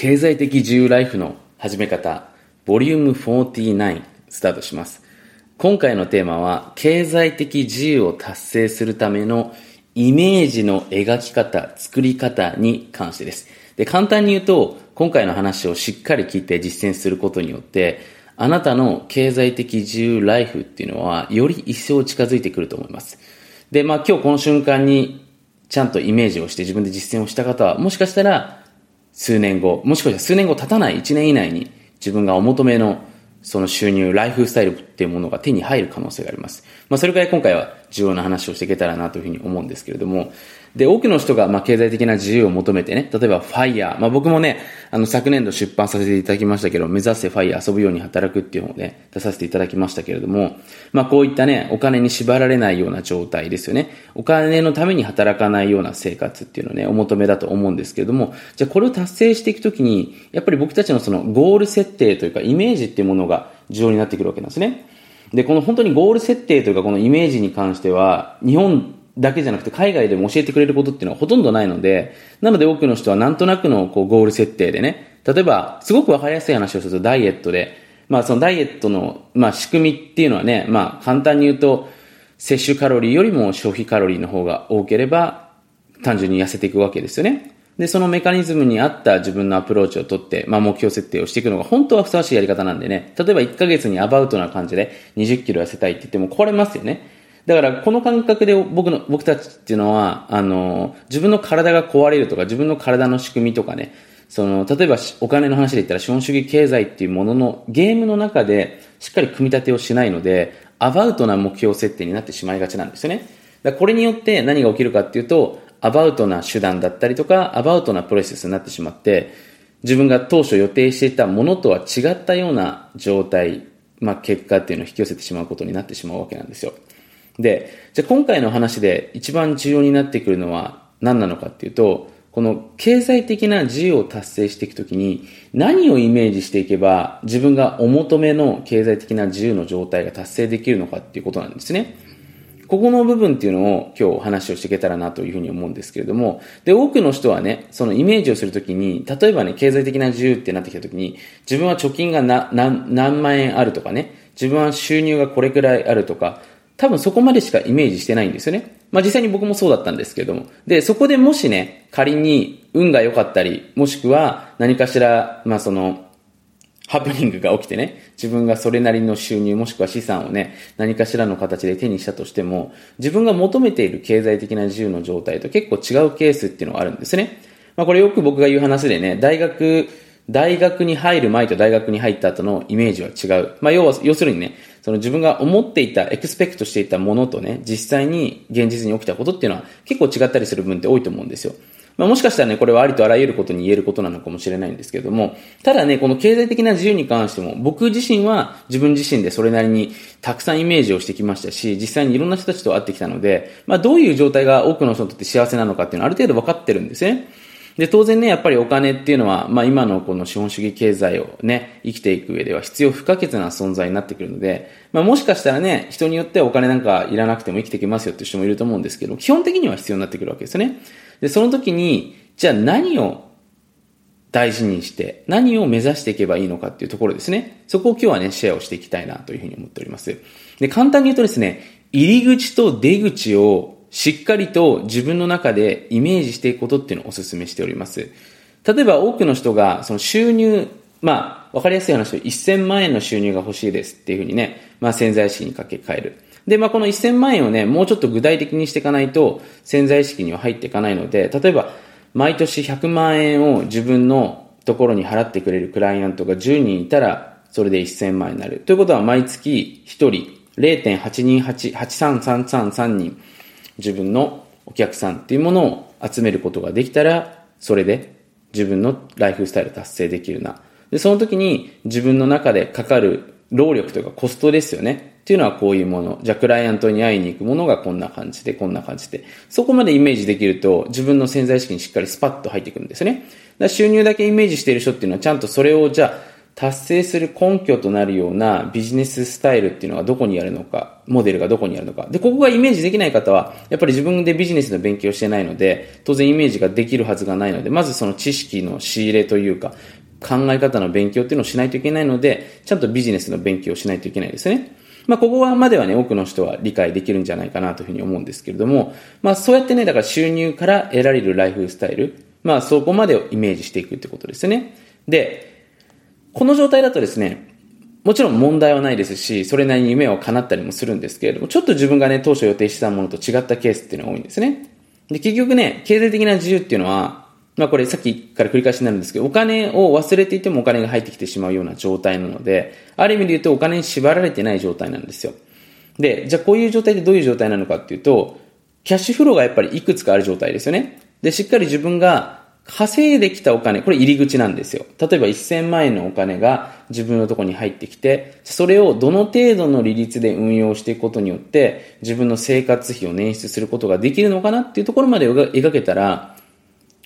経済的自由ライフの始め方、ボリューム49スタートします。今回のテーマは、経済的自由を達成するためのイメージの描き方、作り方に関してです。で、簡単に言うと、今回の話をしっかり聞いて実践することによって、あなたの経済的自由ライフっていうのは、より一層近づいてくると思います。で、まあ今日この瞬間にちゃんとイメージをして自分で実践をした方は、もしかしたら数年後、もしかしたら数年後経たない1年以内に自分がお求めのその収入、ライフスタイルっていうものが手に入る可能性があります。まあ、それくらい今回は重要な話をしていけたらなというふうに思うんですけれども、で、多くの人が、まあ、経済的な自由を求めてね、例えば、ファイヤー。まあ、僕もね、あの、昨年度出版させていただきましたけど、目指せファイヤー遊ぶように働くっていうのをね、出させていただきましたけれども、まあ、こういったね、お金に縛られないような状態ですよね。お金のために働かないような生活っていうのをね、お求めだと思うんですけれども、じゃあこれを達成していくときに、やっぱり僕たちのそのゴール設定というか、イメージっていうものが重要になってくるわけなんですね。で、この本当にゴール設定というか、このイメージに関しては、日本だけじゃなくて海外でも教えてくれることっていうのはほとんどないので、なので多くの人はなんとなくのこうゴール設定でね、例えばすごくわかりやすい話をするとダイエットで、まあそのダイエットの、まあ仕組みっていうのはね、まあ簡単に言うと、摂取カロリーよりも消費カロリーの方が多ければ、単純に痩せていくわけですよね。で、そのメカニズムに合った自分のアプローチをとって、まあ目標設定をしていくのが本当はふさわしいやり方なんでね、例えば1ヶ月にアバウトな感じで20キロ痩せたいって言っても壊れますよね。だから、この感覚で僕の、僕たちっていうのは、あの、自分の体が壊れるとか、自分の体の仕組みとかね、その、例えばお金の話で言ったら資本主義経済っていうもののゲームの中でしっかり組み立てをしないので、アバウトな目標設定になってしまいがちなんですよね。だこれによって何が起きるかっていうと、アバウトな手段だったりとか、アバウトなプロセスになってしまって、自分が当初予定していたものとは違ったような状態、まあ結果っていうのを引き寄せてしまうことになってしまうわけなんですよ。で、じゃあ今回の話で一番重要になってくるのは何なのかっていうと、この経済的な自由を達成していくときに何をイメージしていけば自分がお求めの経済的な自由の状態が達成できるのかっていうことなんですね。ここの部分っていうのを今日話をしていけたらなというふうに思うんですけれども、で、多くの人はね、そのイメージをするときに、例えばね、経済的な自由ってなってきたときに、自分は貯金が何、何万円あるとかね、自分は収入がこれくらいあるとか、多分そこまでしかイメージしてないんですよね。まあ実際に僕もそうだったんですけれども。で、そこでもしね、仮に運が良かったり、もしくは何かしら、まあその、ハプニングが起きてね、自分がそれなりの収入もしくは資産をね、何かしらの形で手にしたとしても、自分が求めている経済的な自由の状態と結構違うケースっていうのがあるんですね。まあこれよく僕が言う話でね、大学、大学に入る前と大学に入った後のイメージは違う。まあ要は、要するにね、その自分が思っていた、エクスペクトしていたものとね、実際に現実に起きたことっていうのは結構違ったりする分って多いと思うんですよ。まあ、もしかしたらね、これはありとあらゆることに言えることなのかもしれないんですけれども、ただね、この経済的な自由に関しても、僕自身は自分自身でそれなりにたくさんイメージをしてきましたし、実際にいろんな人たちと会ってきたので、まあ、どういう状態が多くの人にとって幸せなのかっていうのはある程度分かってるんですね。で、当然ね、やっぱりお金っていうのは、まあ今のこの資本主義経済をね、生きていく上では必要不可欠な存在になってくるので、まあもしかしたらね、人によってお金なんかいらなくても生きていけますよっていう人もいると思うんですけど、基本的には必要になってくるわけですよね。で、その時に、じゃあ何を大事にして、何を目指していけばいいのかっていうところですね。そこを今日はね、シェアをしていきたいなというふうに思っております。で、簡単に言うとですね、入り口と出口をしっかりと自分の中でイメージしていくことっていうのをお勧めしております。例えば多くの人がその収入、まあ、わかりやすい話で1000万円の収入が欲しいですっていうふうにね、まあ潜在意識にかけ替える。で、まあこの1000万円をね、もうちょっと具体的にしていかないと潜在意識には入っていかないので、例えば毎年100万円を自分のところに払ってくれるクライアントが10人いたら、それで1000万円になる。ということは毎月1人0.828333人自分のお客さんっていうものを集めることができたら、それで自分のライフスタイル達成できるな。で、その時に自分の中でかかる労力というかコストですよね。っていうのはこういうもの。じゃあクライアントに会いに行くものがこんな感じで、こんな感じで。そこまでイメージできると自分の潜在意識にしっかりスパッと入ってくるんですね。だ収入だけイメージしている人っていうのはちゃんとそれをじゃあ達成する根拠となるようなビジネススタイルっていうのがどこにあるのか、モデルがどこにあるのか。で、ここがイメージできない方は、やっぱり自分でビジネスの勉強してないので、当然イメージができるはずがないので、まずその知識の仕入れというか、考え方の勉強っていうのをしないといけないので、ちゃんとビジネスの勉強をしないといけないですね。まあ、ここはまではね、多くの人は理解できるんじゃないかなというふうに思うんですけれども、まあ、そうやってね、だから収入から得られるライフスタイル、まあ、そこまでをイメージしていくってことですね。で、この状態だとですね、もちろん問題はないですし、それなりに夢は叶ったりもするんですけれども、ちょっと自分がね、当初予定してたものと違ったケースっていうのが多いんですね。で、結局ね、経済的な自由っていうのは、まあこれさっきから繰り返しになるんですけど、お金を忘れていてもお金が入ってきてしまうような状態なので、ある意味で言うとお金に縛られてない状態なんですよ。で、じゃあこういう状態でどういう状態なのかっていうと、キャッシュフローがやっぱりいくつかある状態ですよね。で、しっかり自分が稼いできたお金、これ入り口なんですよ。例えば1000万円のお金が自分のところに入ってきて、それをどの程度の利率で運用していくことによって、自分の生活費を捻出することができるのかなっていうところまで描けたら、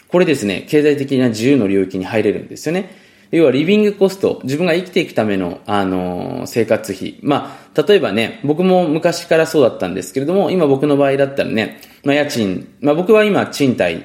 これですね、経済的な自由の領域に入れるんですよね。要はリビングコスト、自分が生きていくための、あの、生活費。まあ、例えばね、僕も昔からそうだったんですけれども、今僕の場合だったらね、まあ、家賃、まあ僕は今賃貸、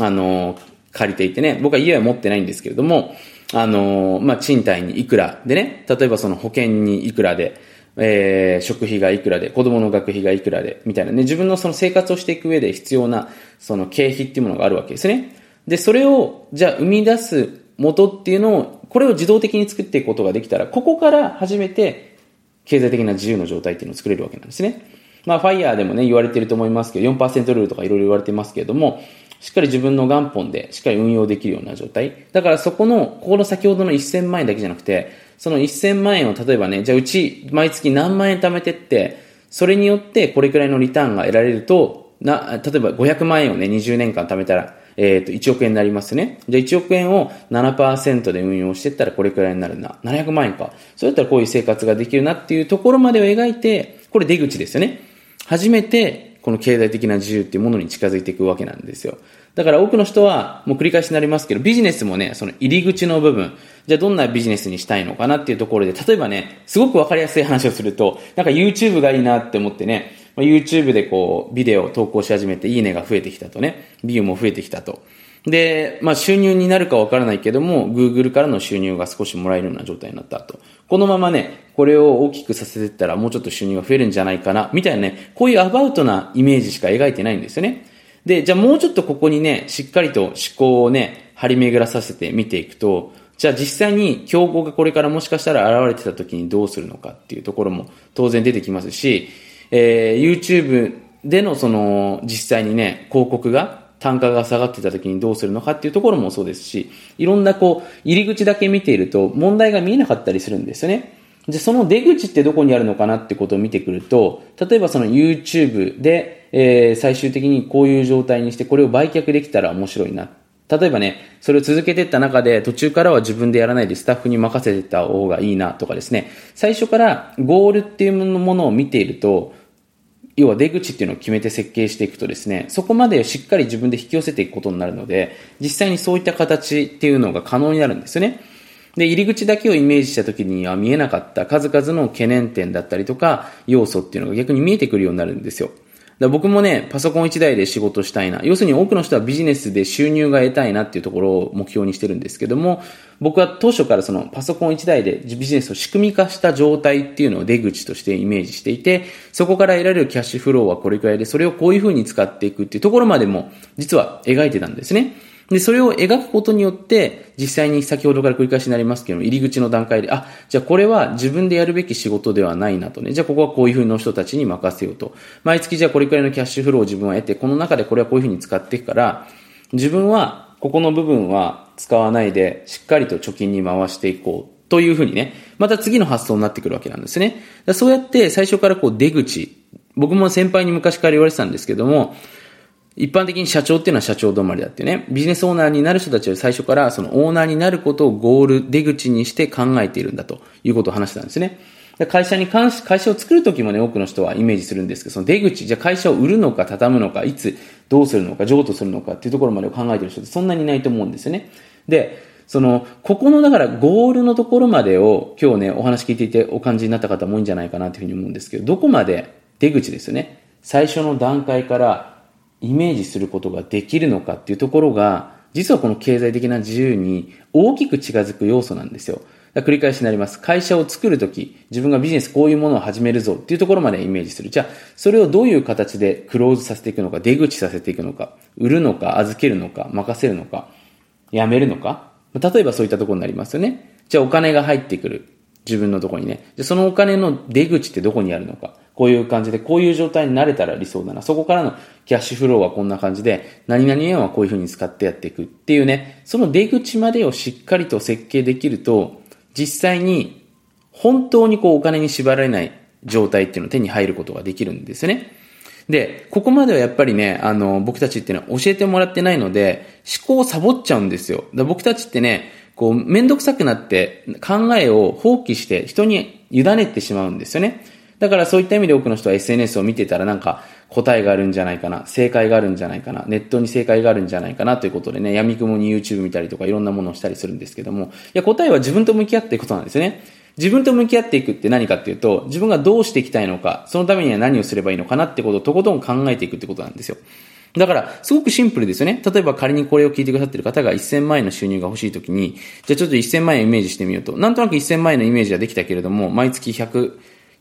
あの、借りていてね、僕は家は持ってないんですけれども、あの、まあ賃貸にいくらでね、例えばその保険にいくらで、えー、食費がいくらで、子供の学費がいくらで、みたいなね、自分のその生活をしていく上で必要な、その経費っていうものがあるわけですね。で、それを、じゃあ生み出す元っていうのを、これを自動的に作っていくことができたら、ここから初めて経済的な自由の状態っていうのを作れるわけなんですね。まあ、ファイヤーでもね、言われてると思いますけど、4%ルールとかいろいろ言われてますけれども、しっかり自分の元本でしっかり運用できるような状態。だからそこの、ここの先ほどの1000万円だけじゃなくて、その1000万円を例えばね、じゃあうち毎月何万円貯めてって、それによってこれくらいのリターンが得られると、な、例えば500万円をね、20年間貯めたら、えっ、ー、と、1億円になりますね。じゃあ1億円を7%で運用してったらこれくらいになるな。700万円か。そうやったらこういう生活ができるなっていうところまでを描いて、これ出口ですよね。初めて、この経済的な自由っていうものに近づいていくわけなんですよ。だから多くの人は、もう繰り返しになりますけど、ビジネスもね、その入り口の部分、じゃあどんなビジネスにしたいのかなっていうところで、例えばね、すごくわかりやすい話をすると、なんか YouTube がいいなって思ってね、YouTube でこう、ビデオを投稿し始めて、いいねが増えてきたとね、ビューも増えてきたと。で、まあ収入になるかわからないけども、Google からの収入が少しもらえるような状態になったと。このままね、これを大きくさせていったらもうちょっと収入が増えるんじゃないかな、みたいなね、こういうアバウトなイメージしか描いてないんですよね。で、じゃあもうちょっとここにね、しっかりと思考をね、張り巡らさせて見ていくと、じゃあ実際に競合がこれからもしかしたら現れてた時にどうするのかっていうところも当然出てきますし、えー、YouTube でのその実際にね、広告が単価が下がってた時にどうするのかっていうところもそうですし、いろんなこう、入り口だけ見ていると問題が見えなかったりするんですよね。で、その出口ってどこにあるのかなってことを見てくると、例えばその YouTube で、えー、最終的にこういう状態にしてこれを売却できたら面白いな。例えばね、それを続けていった中で途中からは自分でやらないでスタッフに任せてた方がいいなとかですね、最初からゴールっていうものを見ていると、要は出口っていうのを決めて設計していくとですね、そこまでしっかり自分で引き寄せていくことになるので、実際にそういった形っていうのが可能になるんですよね。で、入り口だけをイメージした時には見えなかった数々の懸念点だったりとか、要素っていうのが逆に見えてくるようになるんですよ。だ僕もね、パソコン1台で仕事したいな。要するに多くの人はビジネスで収入が得たいなっていうところを目標にしてるんですけども、僕は当初からそのパソコン1台でビジネスを仕組み化した状態っていうのを出口としてイメージしていて、そこから得られるキャッシュフローはこれくらいで、それをこういうふうに使っていくっていうところまでも実は描いてたんですね。で、それを描くことによって、実際に先ほどから繰り返しになりますけど入り口の段階で、あ、じゃあこれは自分でやるべき仕事ではないなとね。じゃあここはこういうふうの人たちに任せようと。毎月じゃあこれくらいのキャッシュフローを自分は得て、この中でこれはこういうふうに使っていくから、自分はここの部分は使わないで、しっかりと貯金に回していこう。というふうにね、また次の発想になってくるわけなんですね。そうやって最初からこう出口、僕も先輩に昔から言われてたんですけども、一般的に社長っていうのは社長止まりだってね。ビジネスオーナーになる人たちは最初からそのオーナーになることをゴール、出口にして考えているんだということを話したんですね。会社に関し、会社を作るときもね、多くの人はイメージするんですけど、その出口、じゃあ会社を売るのか、畳むのか、いつ、どうするのか、譲渡するのかっていうところまでを考えてる人ってそんなにいないと思うんですよね。で、その、ここの、だからゴールのところまでを今日ね、お話聞いていてお感じになった方も多いんじゃないかなというふうに思うんですけど、どこまで出口ですよね。最初の段階からイメージすることができるのかっていうところが、実はこの経済的な自由に大きく近づく要素なんですよ。繰り返しになります。会社を作るとき、自分がビジネスこういうものを始めるぞっていうところまでイメージする。じゃあ、それをどういう形でクローズさせていくのか、出口させていくのか、売るのか、預けるのか、任せるのか、やめるのか。例えばそういったところになりますよね。じゃあお金が入ってくる。自分のとこにね。じゃあそのお金の出口ってどこにあるのか。こういう感じで、こういう状態になれたら理想だな。そこからのキャッシュフローはこんな感じで、何々円はこういう風に使ってやっていくっていうね、その出口までをしっかりと設計できると、実際に本当にこうお金に縛られない状態っていうのを手に入ることができるんですよね。で、ここまではやっぱりね、あの、僕たちっていうのは教えてもらってないので、思考をサボっちゃうんですよ。僕たちってね、こう、めんどくさくなって考えを放棄して人に委ねてしまうんですよね。だからそういった意味で多くの人は SNS を見てたらなんか答えがあるんじゃないかな、正解があるんじゃないかな、ネットに正解があるんじゃないかなということでね、闇雲に YouTube 見たりとかいろんなものをしたりするんですけども、いや答えは自分と向き合っていくことなんですよね。自分と向き合っていくって何かっていうと、自分がどうしていきたいのか、そのためには何をすればいいのかなってことをとことん考えていくってことなんですよ。だから、すごくシンプルですよね。例えば仮にこれを聞いてくださってる方が1000万円の収入が欲しいときに、じゃあちょっと1000万円イメージしてみようと。なんとなく1000万円のイメージはできたけれども、毎月100、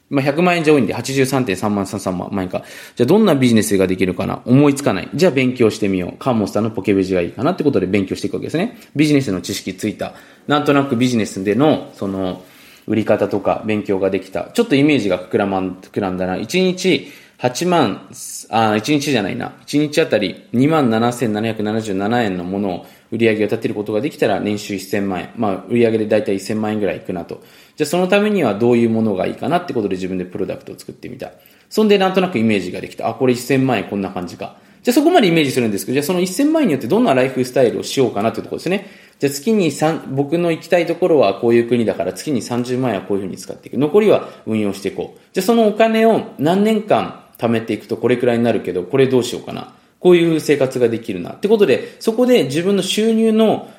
まあ、100万円上位で83.3万33万円か。じゃあどんなビジネスができるかな？思いつかない。じゃあ勉強してみよう。カンモンスさんのポケベジがいいかなってことで勉強していくわけですね。ビジネスの知識ついた。なんとなくビジネスでの、その、売り方とか勉強ができた。ちょっとイメージが膨らまん、膨らんだな。1日8万、あ、1日じゃないな。1日あたり27,777円のものを売り上げを立てることができたら年収1000万円。まあ、売り上げでだいたい1000万円ぐらいいくなと。じゃあそのためにはどういうものがいいかなってことで自分でプロダクトを作ってみた。そんでなんとなくイメージができた。あ、これ1000万円こんな感じか。じゃあそこまでイメージするんですけど、じゃあその1000万円によってどんなライフスタイルをしようかなっていうところですね。じゃあ月に3、僕の行きたいところはこういう国だから月に30万円はこういうふうに使っていく。残りは運用していこう。じゃあそのお金を何年間貯めていくとこれくらいになるけど、これどうしようかな。こういう生活ができるな。ってことで、そこで自分の収入の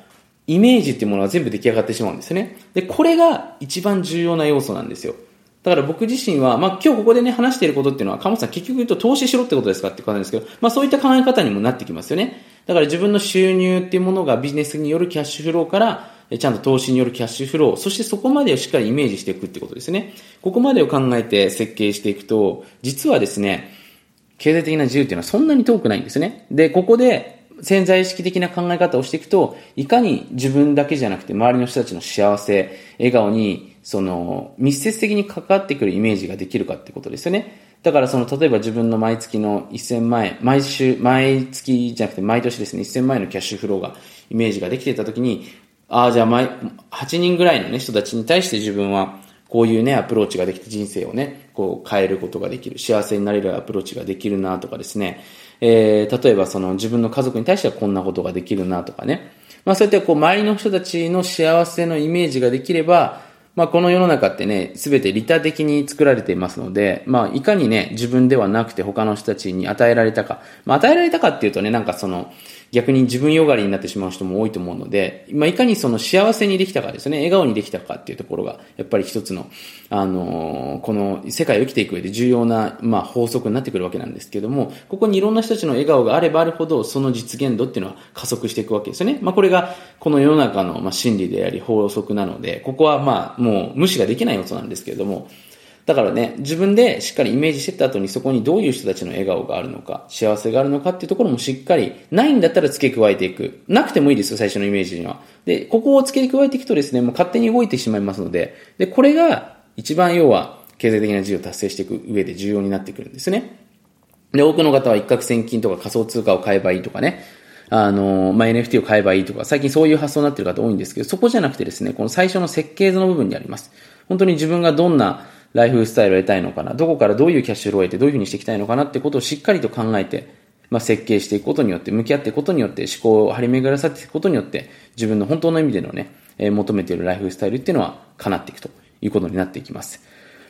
イメージっていうものが全部出来上がってしまうんですね。で、これが一番重要な要素なんですよ。だから僕自身は、まあ今日ここでね、話していることっていうのは、鴨さん結局言うと投資しろってことですかってことなんですけど、まあそういった考え方にもなってきますよね。だから自分の収入っていうものがビジネスによるキャッシュフローから、ちゃんと投資によるキャッシュフロー、そしてそこまでをしっかりイメージしていくってことですね。ここまでを考えて設計していくと、実はですね、経済的な自由っていうのはそんなに遠くないんですね。で、ここで潜在意識的な考え方をしていくと、いかに自分だけじゃなくて周りの人たちの幸せ、笑顔に、その、密接的に関わってくるイメージができるかってことですよね。だからその、例えば自分の毎月の1000万円、毎週、毎月じゃなくて毎年ですね、1000万円のキャッシュフローが、イメージができていたときに、ああ、じゃあ毎、8人ぐらいのね、人たちに対して自分は、こういうね、アプローチができて人生をね、こう変えることができる、幸せになれるアプローチができるなとかですね、えー、例えばその自分の家族に対してはこんなことができるなとかね。まあそうやってこう周りの人たちの幸せのイメージができれば、まあこの世の中ってね、すべて利他的に作られていますので、まあいかにね、自分ではなくて他の人たちに与えられたか。まあ与えられたかっていうとね、なんかその、逆に自分よがりになってしまう人も多いと思うので、まあ、いかにその幸せにできたかですね、笑顔にできたかっていうところが、やっぱり一つの、あのー、この世界を生きていく上で重要な、まあ、法則になってくるわけなんですけども、ここにいろんな人たちの笑顔があればあるほど、その実現度っていうのは加速していくわけですよね。まあ、これが、この世の中の、まあ、真理であり、法則なので、ここはまあ、もう無視ができない要素なんですけれども、だからね、自分でしっかりイメージしてった後にそこにどういう人たちの笑顔があるのか、幸せがあるのかっていうところもしっかり、ないんだったら付け加えていく。なくてもいいですよ、最初のイメージには。で、ここを付け加えていくとですね、もう勝手に動いてしまいますので、で、これが一番要は、経済的な自由を達成していく上で重要になってくるんですね。で、多くの方は一攫千金とか仮想通貨を買えばいいとかね、あの、まあ、NFT を買えばいいとか、最近そういう発想になってる方多いんですけど、そこじゃなくてですね、この最初の設計図の部分にあります。本当に自分がどんなライフスタイルを得たいのかな、どこからどういうキャッシュフローを得てどういうふうにしていきたいのかなってことをしっかりと考えて、まあ、設計していくことによって、向き合っていくことによって、思考を張り巡らさせていくことによって、自分の本当の意味でのね、え、求めているライフスタイルっていうのは叶っていくということになっていきます。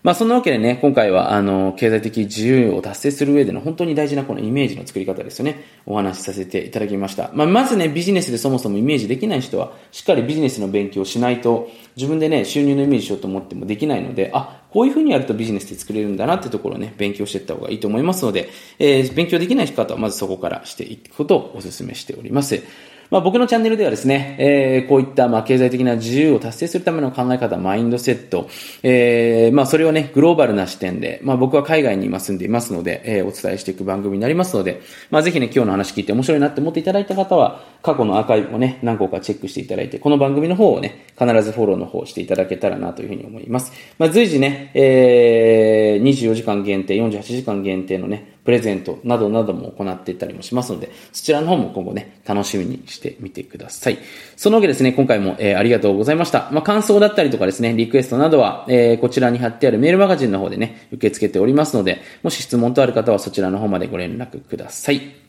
まあそんなわけでね、今回はあの、経済的自由を達成する上での本当に大事なこのイメージの作り方ですよね。お話しさせていただきました。まあまずね、ビジネスでそもそもイメージできない人は、しっかりビジネスの勉強をしないと、自分でね、収入のイメージしようと思ってもできないので、あ、こういうふうにやるとビジネスで作れるんだなってところをね、勉強していった方がいいと思いますので、えー、勉強できない方はまずそこからしていくことをお勧めしております。まあ、僕のチャンネルではですね、えー、こういったまあ経済的な自由を達成するための考え方、マインドセット、えー、まあそれをね、グローバルな視点で、まあ僕は海外に今住んでいますので、えー、お伝えしていく番組になりますので、まあぜひね、今日の話聞いて面白いなって思っていただいた方は、過去のアーカイブをね、何個かチェックしていただいて、この番組の方をね、必ずフォローの方していただけたらなというふうに思います。まあ随時ね、えー、24時間限定、48時間限定のね、プレゼントなどなども行っていたりもしますので、そちらの方も今後ね、楽しみにしてみてください。そのわけですね、今回も、えー、ありがとうございました。まあ、感想だったりとかですね、リクエストなどは、えー、こちらに貼ってあるメールマガジンの方でね、受け付けておりますので、もし質問とある方はそちらの方までご連絡ください。